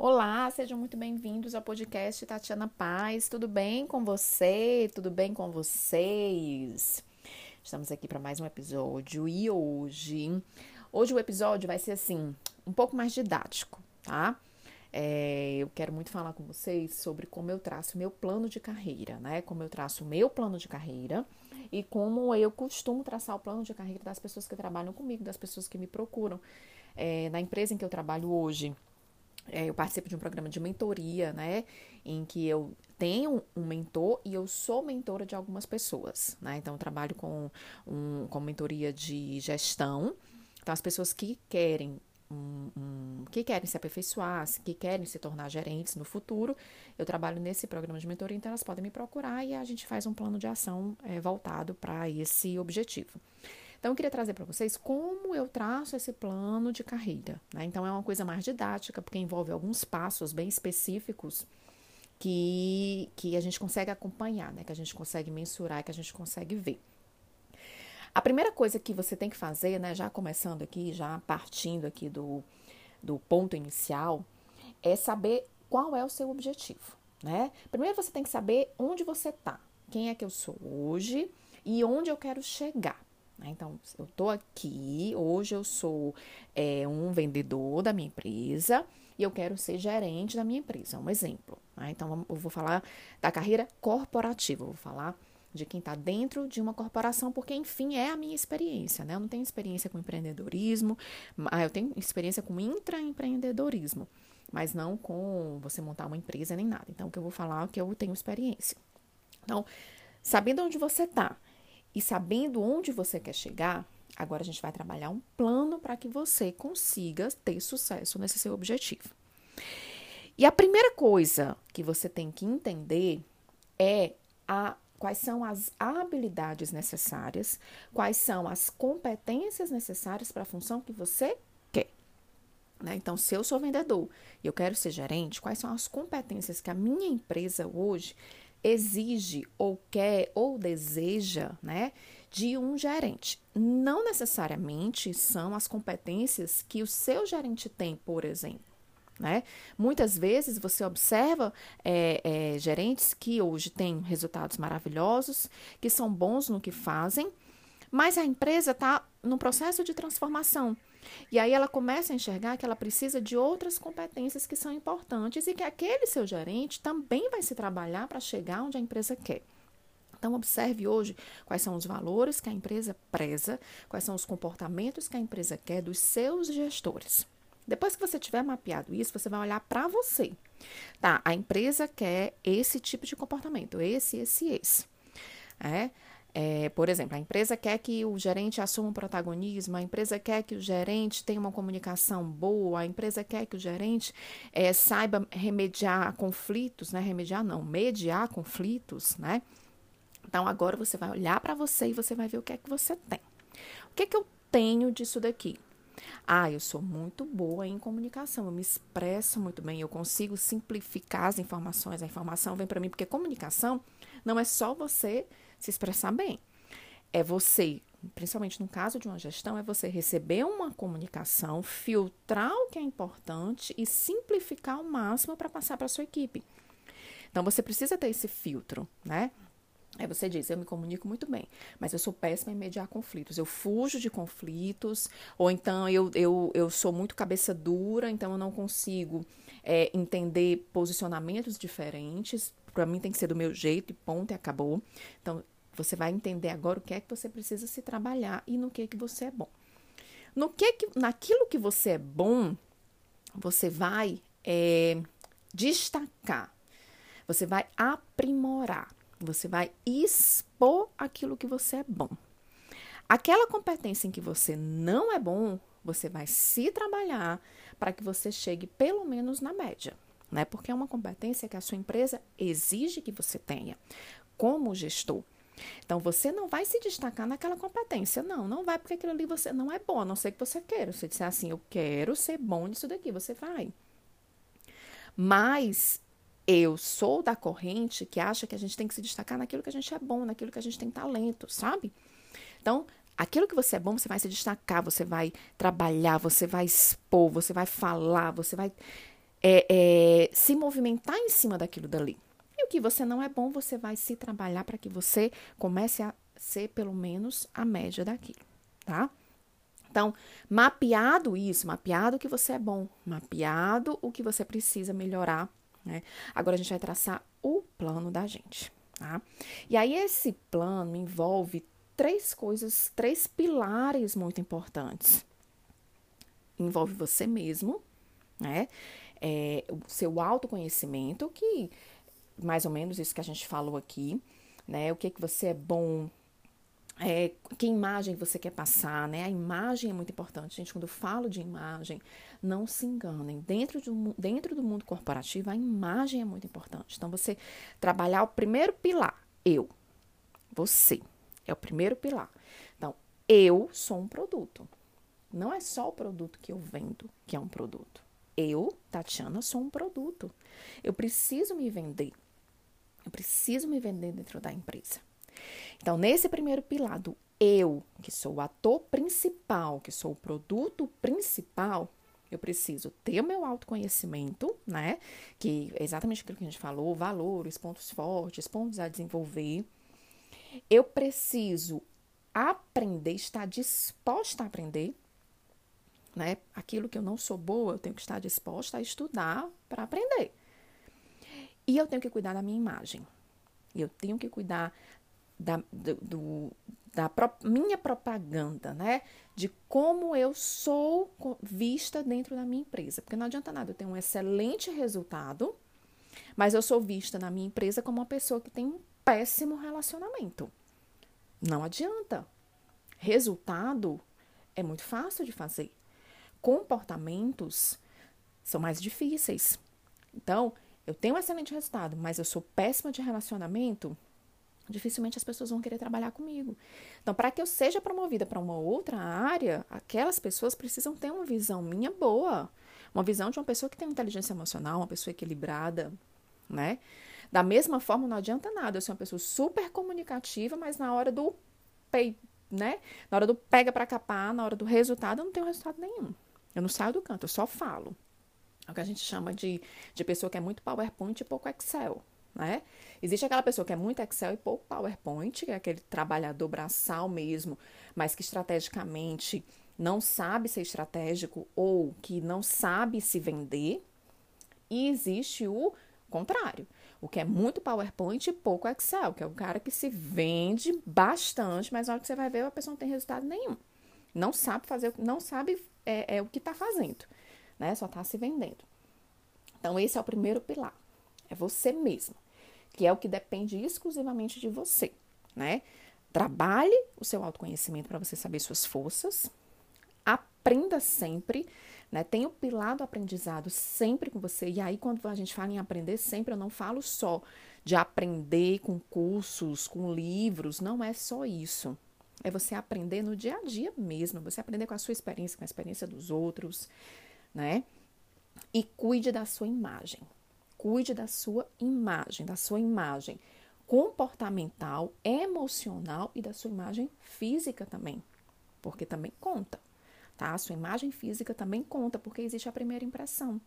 Olá, sejam muito bem-vindos ao podcast Tatiana Paz. Tudo bem com você? Tudo bem com vocês? Estamos aqui para mais um episódio e hoje, hoje o episódio vai ser assim, um pouco mais didático, tá? É, eu quero muito falar com vocês sobre como eu traço meu plano de carreira, né? Como eu traço meu plano de carreira e como eu costumo traçar o plano de carreira das pessoas que trabalham comigo, das pessoas que me procuram. É, na empresa em que eu trabalho hoje, é, eu participo de um programa de mentoria, né? Em que eu tenho um mentor e eu sou mentora de algumas pessoas, né? Então, eu trabalho com, um, com mentoria de gestão. Então, as pessoas que querem um, um, que querem se aperfeiçoar, que querem se tornar gerentes no futuro, eu trabalho nesse programa de mentoria, então elas podem me procurar e a gente faz um plano de ação é, voltado para esse objetivo. Então, eu queria trazer para vocês como eu traço esse plano de carreira. Né? Então, é uma coisa mais didática, porque envolve alguns passos bem específicos que, que a gente consegue acompanhar, né? que a gente consegue mensurar, que a gente consegue ver. A primeira coisa que você tem que fazer, né, já começando aqui, já partindo aqui do, do ponto inicial, é saber qual é o seu objetivo, né? Primeiro você tem que saber onde você está, quem é que eu sou hoje e onde eu quero chegar. Né? Então, eu estou aqui, hoje eu sou é, um vendedor da minha empresa e eu quero ser gerente da minha empresa, um exemplo. Né? Então, eu vou falar da carreira corporativa, eu vou falar de quem está dentro de uma corporação, porque, enfim, é a minha experiência, né? Eu não tenho experiência com empreendedorismo, eu tenho experiência com intraempreendedorismo, mas não com você montar uma empresa nem nada. Então, o que eu vou falar é que eu tenho experiência. Então, sabendo onde você está, e sabendo onde você quer chegar, agora a gente vai trabalhar um plano para que você consiga ter sucesso nesse seu objetivo. E a primeira coisa que você tem que entender é a quais são as habilidades necessárias, quais são as competências necessárias para a função que você quer. Né? Então, se eu sou vendedor e eu quero ser gerente, quais são as competências que a minha empresa hoje exige ou quer ou deseja, né, de um gerente. Não necessariamente são as competências que o seu gerente tem, por exemplo. Né? Muitas vezes você observa é, é, gerentes que hoje têm resultados maravilhosos, que são bons no que fazem, mas a empresa está no processo de transformação. E aí ela começa a enxergar que ela precisa de outras competências que são importantes e que aquele seu gerente também vai se trabalhar para chegar onde a empresa quer. Então, observe hoje quais são os valores que a empresa preza, quais são os comportamentos que a empresa quer dos seus gestores. Depois que você tiver mapeado isso, você vai olhar para você. Tá, a empresa quer esse tipo de comportamento, esse, esse, esse. É, é, por exemplo, a empresa quer que o gerente assuma um protagonismo, a empresa quer que o gerente tenha uma comunicação boa, a empresa quer que o gerente é, saiba remediar conflitos, né? Remediar não, mediar conflitos, né? Então agora você vai olhar para você e você vai ver o que é que você tem. O que é que eu tenho disso daqui? Ah, eu sou muito boa em comunicação, eu me expresso muito bem, eu consigo simplificar as informações, a informação vem para mim, porque comunicação não é só você se expressar bem. É você, principalmente no caso de uma gestão, é você receber uma comunicação, filtrar o que é importante e simplificar ao máximo para passar para sua equipe. Então você precisa ter esse filtro, né? Aí você diz, eu me comunico muito bem, mas eu sou péssima em mediar conflitos. Eu fujo de conflitos, ou então eu, eu, eu sou muito cabeça dura, então eu não consigo é, entender posicionamentos diferentes para mim tem que ser do meu jeito e ponto e acabou. Então, você vai entender agora o que é que você precisa se trabalhar e no que que você é bom. No que, que naquilo que você é bom, você vai é, destacar, você vai aprimorar, você vai expor aquilo que você é bom. Aquela competência em que você não é bom, você vai se trabalhar para que você chegue pelo menos na média né? Porque é uma competência que a sua empresa exige que você tenha como gestor. Então, você não vai se destacar naquela competência. Não, não vai, porque aquilo ali você não é bom, a não ser que você queira. Você disser assim, eu quero ser bom nisso daqui, você vai. Mas eu sou da corrente que acha que a gente tem que se destacar naquilo que a gente é bom, naquilo que a gente tem talento, sabe? Então, aquilo que você é bom, você vai se destacar, você vai trabalhar, você vai expor, você vai falar, você vai é, é, se movimentar em cima daquilo dali. E o que você não é bom, você vai se trabalhar para que você comece a ser pelo menos a média daquilo, tá? Então, mapeado isso, mapeado o que você é bom, mapeado o que você precisa melhorar, né? Agora a gente vai traçar o plano da gente, tá? E aí esse plano envolve três coisas, três pilares muito importantes. Envolve você mesmo, né? É, o seu autoconhecimento, que mais ou menos isso que a gente falou aqui, né? O que que você é bom, é, que imagem você quer passar, né? A imagem é muito importante, gente. Quando eu falo de imagem, não se enganem. Dentro, de, dentro do mundo corporativo, a imagem é muito importante. Então, você trabalhar o primeiro pilar, eu, você, é o primeiro pilar. Então, eu sou um produto. Não é só o produto que eu vendo que é um produto. Eu, Tatiana, sou um produto. Eu preciso me vender. Eu preciso me vender dentro da empresa. Então, nesse primeiro pilar do eu, que sou o ator principal, que sou o produto principal, eu preciso ter o meu autoconhecimento, né? Que é exatamente aquilo que a gente falou, valores, pontos fortes, pontos a desenvolver. Eu preciso aprender, estar disposta a aprender, né? Aquilo que eu não sou boa, eu tenho que estar disposta a estudar para aprender. E eu tenho que cuidar da minha imagem. Eu tenho que cuidar da, do, do da pro, minha propaganda, né? De como eu sou vista dentro da minha empresa. Porque não adianta nada eu ter um excelente resultado, mas eu sou vista na minha empresa como uma pessoa que tem um péssimo relacionamento. Não adianta. Resultado é muito fácil de fazer. Comportamentos são mais difíceis. Então, eu tenho um excelente resultado, mas eu sou péssima de relacionamento, dificilmente as pessoas vão querer trabalhar comigo. Então, para que eu seja promovida para uma outra área, aquelas pessoas precisam ter uma visão minha boa, uma visão de uma pessoa que tem inteligência emocional, uma pessoa equilibrada, né? Da mesma forma, não adianta nada eu ser uma pessoa super comunicativa, mas na hora do pay, né? Na hora do pega para capar, na hora do resultado, eu não tenho resultado nenhum. Eu não saio do canto, eu só falo. É o que a gente chama de, de pessoa que é muito PowerPoint e pouco Excel né? Existe aquela pessoa que é muito Excel e pouco PowerPoint, que é aquele trabalhador braçal mesmo, mas que estrategicamente não sabe ser estratégico ou que não sabe se vender. E existe o contrário, o que é muito PowerPoint e pouco Excel, que é o cara que se vende bastante, mas na hora que você vai ver, a pessoa não tem resultado nenhum. Não sabe fazer, não sabe é, é o que está fazendo, né? Só está se vendendo. Então, esse é o primeiro pilar. É você mesmo que é o que depende exclusivamente de você, né? Trabalhe o seu autoconhecimento para você saber suas forças, aprenda sempre, né? Tenha o pilar do aprendizado sempre com você. E aí, quando a gente fala em aprender sempre, eu não falo só de aprender com cursos, com livros, não é só isso. É você aprender no dia a dia mesmo, você aprender com a sua experiência, com a experiência dos outros, né? E cuide da sua imagem. Cuide da sua imagem, da sua imagem comportamental, emocional e da sua imagem física também, porque também conta, tá? A sua imagem física também conta, porque existe a primeira impressão.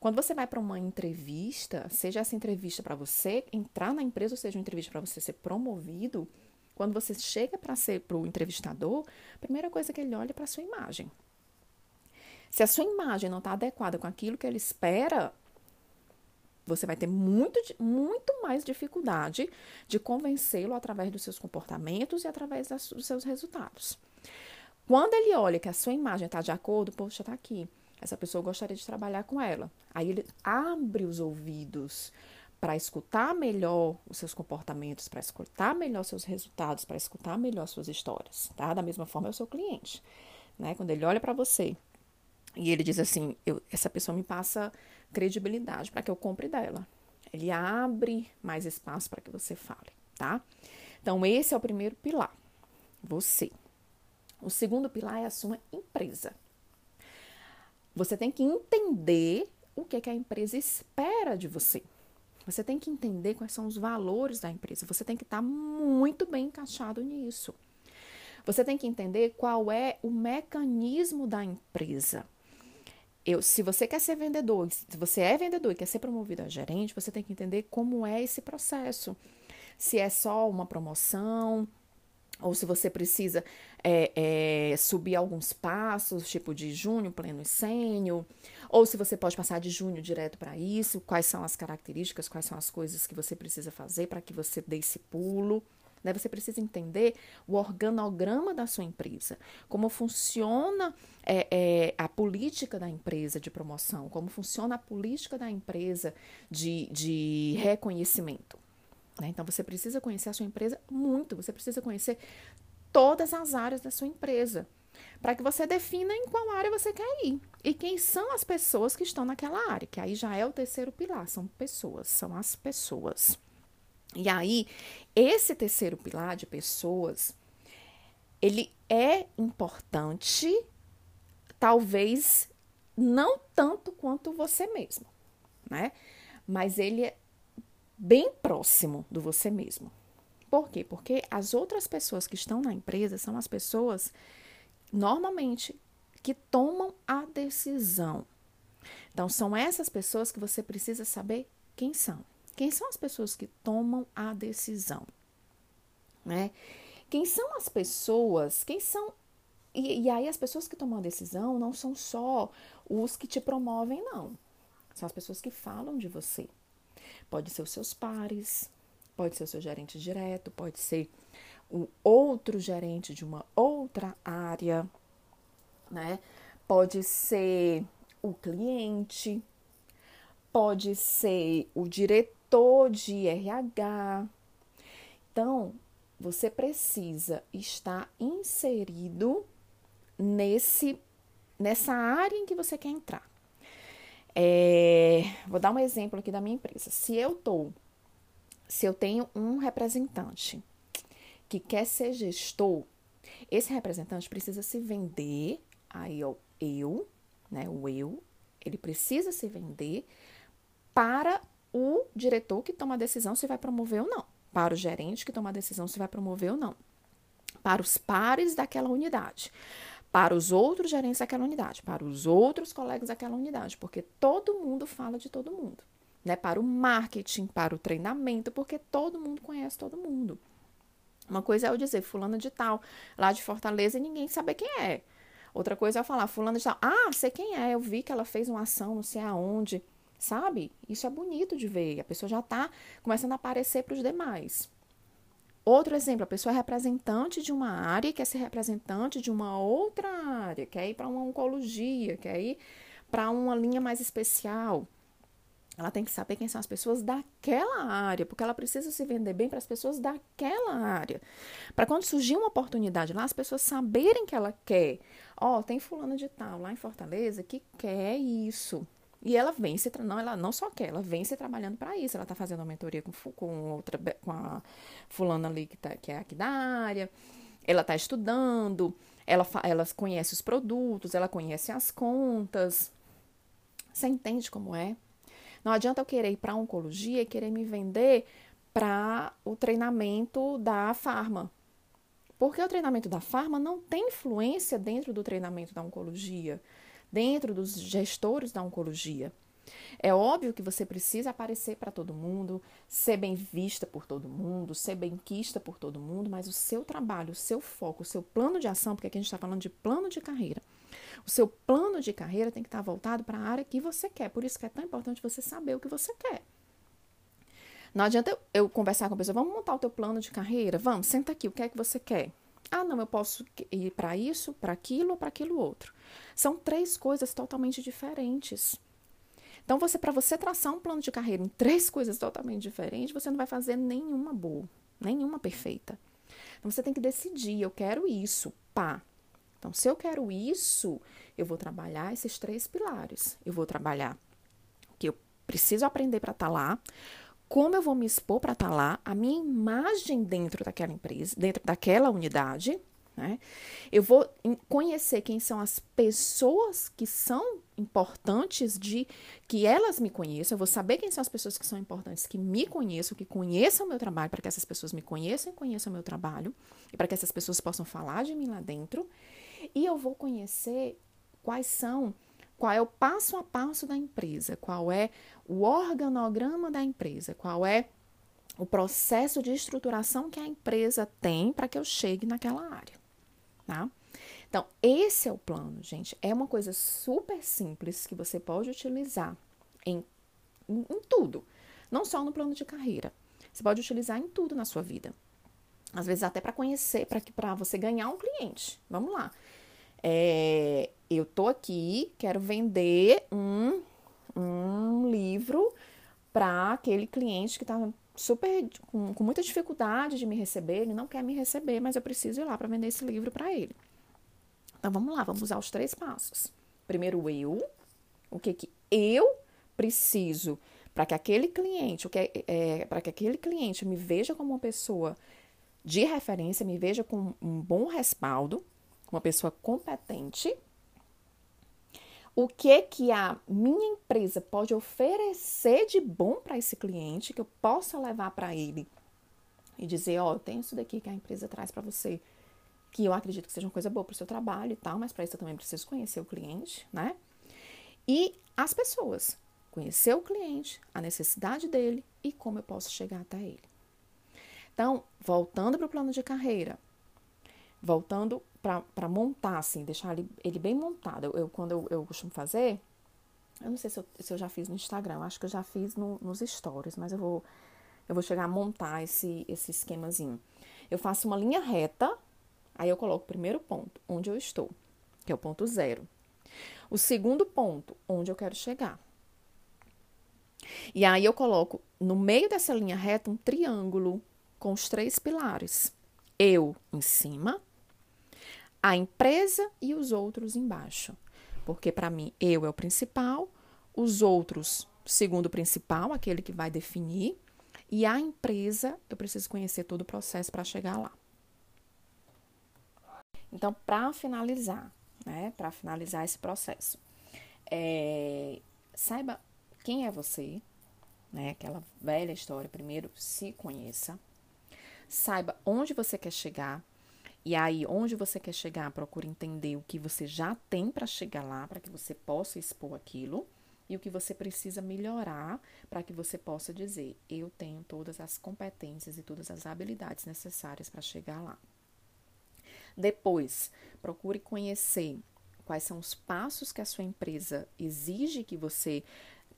Quando você vai para uma entrevista, seja essa entrevista para você entrar na empresa, ou seja uma entrevista para você ser promovido, quando você chega para ser para o entrevistador, a primeira coisa que ele olha é para a sua imagem. Se a sua imagem não está adequada com aquilo que ele espera, você vai ter muito, muito mais dificuldade de convencê-lo através dos seus comportamentos e através das, dos seus resultados. Quando ele olha que a sua imagem está de acordo, poxa, está aqui. Essa pessoa gostaria de trabalhar com ela. Aí ele abre os ouvidos para escutar melhor os seus comportamentos, para escutar melhor os seus resultados, para escutar melhor as suas histórias, tá? Da mesma forma é o seu cliente, né? Quando ele olha para você e ele diz assim, essa pessoa me passa credibilidade para que eu compre dela. Ele abre mais espaço para que você fale, tá? Então, esse é o primeiro pilar, você. O segundo pilar é a sua empresa. Você tem que entender o que, é que a empresa espera de você. Você tem que entender quais são os valores da empresa. Você tem que estar muito bem encaixado nisso. Você tem que entender qual é o mecanismo da empresa eu, se você quer ser vendedor, se você é vendedor e quer ser promovido a gerente, você tem que entender como é esse processo. Se é só uma promoção, ou se você precisa é, é, subir alguns passos, tipo de junho, pleno e sênior, ou se você pode passar de junho direto para isso, quais são as características, quais são as coisas que você precisa fazer para que você dê esse pulo. Né? Você precisa entender o organograma da sua empresa, como funciona é, é, a política da empresa de promoção, como funciona a política da empresa de, de reconhecimento. Né? Então, você precisa conhecer a sua empresa muito, você precisa conhecer todas as áreas da sua empresa, para que você defina em qual área você quer ir e quem são as pessoas que estão naquela área, que aí já é o terceiro pilar, são pessoas, são as pessoas. E aí, esse terceiro pilar de pessoas, ele é importante, talvez não tanto quanto você mesmo, né? Mas ele é bem próximo do você mesmo. Por quê? Porque as outras pessoas que estão na empresa são as pessoas, normalmente, que tomam a decisão. Então, são essas pessoas que você precisa saber quem são. Quem são as pessoas que tomam a decisão? Né? Quem são as pessoas? Quem são. E, e aí, as pessoas que tomam a decisão não são só os que te promovem, não. São as pessoas que falam de você. Pode ser os seus pares, pode ser o seu gerente direto, pode ser o outro gerente de uma outra área, né? Pode ser o cliente, pode ser o diretor de RH. Então, você precisa estar inserido nesse nessa área em que você quer entrar. É, vou dar um exemplo aqui da minha empresa. Se eu tô, se eu tenho um representante que quer ser gestor, esse representante precisa se vender, aí ó, eu, né, o eu, ele precisa se vender para o diretor que toma a decisão se vai promover ou não, para o gerente que toma a decisão se vai promover ou não, para os pares daquela unidade, para os outros gerentes daquela unidade, para os outros colegas daquela unidade, porque todo mundo fala de todo mundo, né? Para o marketing, para o treinamento, porque todo mundo conhece todo mundo. Uma coisa é eu dizer fulano de tal, lá de Fortaleza e ninguém saber quem é. Outra coisa é eu falar fulano de tal, ah, sei quem é, eu vi que ela fez uma ação, não sei aonde, sabe? Isso é bonito de ver, a pessoa já está começando a aparecer para os demais. Outro exemplo, a pessoa é representante de uma área, quer ser representante de uma outra área, quer ir para uma oncologia, quer ir para uma linha mais especial. Ela tem que saber quem são as pessoas daquela área, porque ela precisa se vender bem para as pessoas daquela área. Para quando surgir uma oportunidade lá, as pessoas saberem que ela quer. Ó, oh, tem fulano de tal lá em Fortaleza que quer isso. E ela vem se não, ela não só quer, ela vem se trabalhando para isso. Ela está fazendo uma mentoria com, com outra com a fulana ali que, tá, que é aqui da área. Ela está estudando, ela, ela conhece os produtos, ela conhece as contas. Você entende como é? Não adianta eu querer ir para oncologia e querer me vender para o treinamento da farma. Porque o treinamento da farma não tem influência dentro do treinamento da oncologia dentro dos gestores da oncologia. É óbvio que você precisa aparecer para todo mundo, ser bem vista por todo mundo, ser bem quista por todo mundo, mas o seu trabalho, o seu foco, o seu plano de ação, porque aqui a gente está falando de plano de carreira, o seu plano de carreira tem que estar tá voltado para a área que você quer. Por isso que é tão importante você saber o que você quer. Não adianta eu, eu conversar com a pessoa, vamos montar o teu plano de carreira? Vamos, senta aqui, o que é que você quer? Ah, não, eu posso ir para isso, para aquilo ou para aquilo outro. São três coisas totalmente diferentes. Então, você para você traçar um plano de carreira em três coisas totalmente diferentes, você não vai fazer nenhuma boa, nenhuma perfeita. Então, você tem que decidir, eu quero isso, pá. Então, se eu quero isso, eu vou trabalhar esses três pilares. Eu vou trabalhar que eu preciso aprender para estar tá lá, como eu vou me expor para estar tá lá, a minha imagem dentro daquela empresa, dentro daquela unidade, né? Eu vou conhecer quem são as pessoas que são importantes de que elas me conheçam. Eu vou saber quem são as pessoas que são importantes, que me conheçam, que conheçam o meu trabalho, para que essas pessoas me conheçam e conheçam o meu trabalho, e para que essas pessoas possam falar de mim lá dentro. E eu vou conhecer quais são qual é o passo a passo da empresa, qual é o organograma da empresa, qual é o processo de estruturação que a empresa tem para que eu chegue naquela área, tá? Então, esse é o plano, gente. É uma coisa super simples que você pode utilizar em, em, em tudo, não só no plano de carreira. Você pode utilizar em tudo na sua vida. Às vezes até para conhecer, para você ganhar um cliente. Vamos lá. É, eu tô aqui, quero vender um, um livro para aquele cliente que está super com, com, muita dificuldade de me receber, ele não quer me receber, mas eu preciso ir lá para vender esse livro para ele. Então vamos lá, vamos usar os três passos. Primeiro eu, o que que eu preciso para que aquele cliente, o que é para que aquele cliente me veja como uma pessoa de referência, me veja com um bom respaldo, uma pessoa competente. O que que a minha empresa pode oferecer de bom para esse cliente que eu possa levar para ele e dizer, ó, oh, eu tenho isso daqui que a empresa traz para você, que eu acredito que seja uma coisa boa para o seu trabalho e tal, mas para isso eu também preciso conhecer o cliente, né? E as pessoas, conhecer o cliente, a necessidade dele e como eu posso chegar até ele. Então, voltando para o plano de carreira, voltando para montar, assim, deixar ele, ele bem montado. Eu, eu quando eu, eu, costumo fazer, eu não sei se eu, se eu já fiz no Instagram, acho que eu já fiz no, nos stories, mas eu vou, eu vou chegar a montar esse, esse esquemazinho. Eu faço uma linha reta, aí eu coloco o primeiro ponto, onde eu estou, que é o ponto zero. O segundo ponto, onde eu quero chegar. E aí eu coloco no meio dessa linha reta um triângulo com os três pilares. Eu em cima, a empresa e os outros embaixo. Porque para mim, eu é o principal, os outros, segundo o principal, aquele que vai definir, e a empresa, eu preciso conhecer todo o processo para chegar lá. Então, para finalizar, né, para finalizar esse processo, é, saiba quem é você, né, aquela velha história, primeiro se conheça, saiba onde você quer chegar, e aí, onde você quer chegar, procure entender o que você já tem para chegar lá, para que você possa expor aquilo, e o que você precisa melhorar para que você possa dizer: eu tenho todas as competências e todas as habilidades necessárias para chegar lá. Depois, procure conhecer quais são os passos que a sua empresa exige que você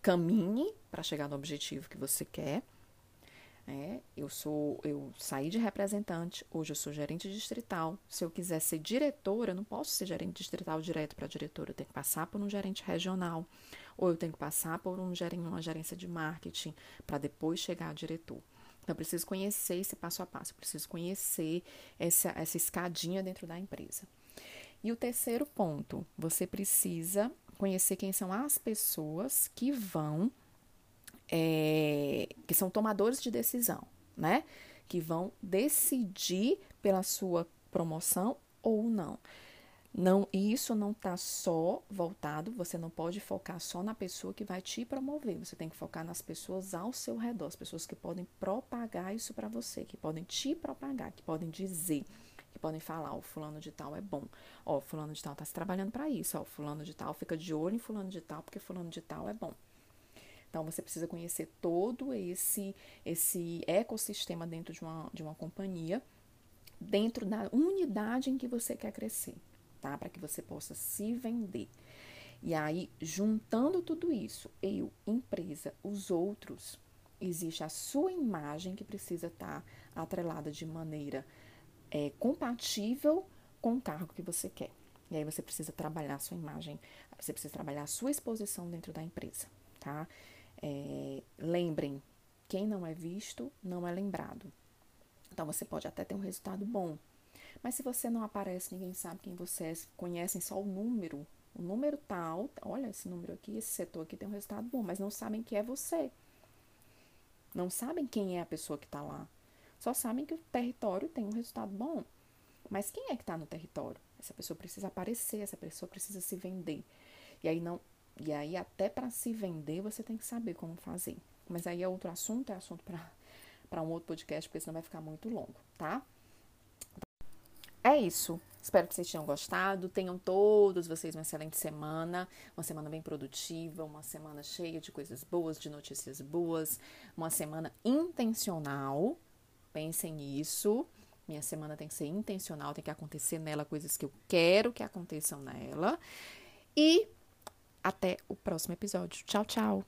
caminhe para chegar no objetivo que você quer. É, eu sou, eu saí de representante, hoje eu sou gerente distrital. Se eu quiser ser diretora, eu não posso ser gerente distrital direto para diretora, eu tenho que passar por um gerente regional, ou eu tenho que passar por um gerente, uma gerência de marketing para depois chegar a diretor. Então, eu preciso conhecer esse passo a passo, eu preciso conhecer essa, essa escadinha dentro da empresa. E o terceiro ponto, você precisa conhecer quem são as pessoas que vão é, que são tomadores de decisão, né? Que vão decidir pela sua promoção ou não. Não, isso não está só voltado, você não pode focar só na pessoa que vai te promover, você tem que focar nas pessoas ao seu redor, as pessoas que podem propagar isso para você, que podem te propagar, que podem dizer, que podem falar, o fulano de tal é bom, ó, fulano de tal está se trabalhando para isso, ó, fulano de tal fica de olho em fulano de tal, porque fulano de tal é bom. Então, você precisa conhecer todo esse, esse ecossistema dentro de uma, de uma companhia, dentro da unidade em que você quer crescer, tá? Para que você possa se vender. E aí, juntando tudo isso, eu, empresa, os outros, existe a sua imagem que precisa estar tá atrelada de maneira é, compatível com o cargo que você quer. E aí você precisa trabalhar a sua imagem, você precisa trabalhar a sua exposição dentro da empresa, tá? É, lembrem, quem não é visto não é lembrado. Então você pode até ter um resultado bom, mas se você não aparece, ninguém sabe quem você é, conhecem só o número, o número tal, olha esse número aqui, esse setor aqui tem um resultado bom, mas não sabem que é você. Não sabem quem é a pessoa que está lá. Só sabem que o território tem um resultado bom. Mas quem é que está no território? Essa pessoa precisa aparecer, essa pessoa precisa se vender. E aí não e aí, até para se vender, você tem que saber como fazer. Mas aí é outro assunto, é assunto para um outro podcast, porque senão vai ficar muito longo, tá? É isso. Espero que vocês tenham gostado. Tenham todos vocês uma excelente semana, uma semana bem produtiva, uma semana cheia de coisas boas, de notícias boas, uma semana intencional. Pensem nisso. Minha semana tem que ser intencional, tem que acontecer nela coisas que eu quero que aconteçam nela. E até o próximo episódio. Tchau, tchau!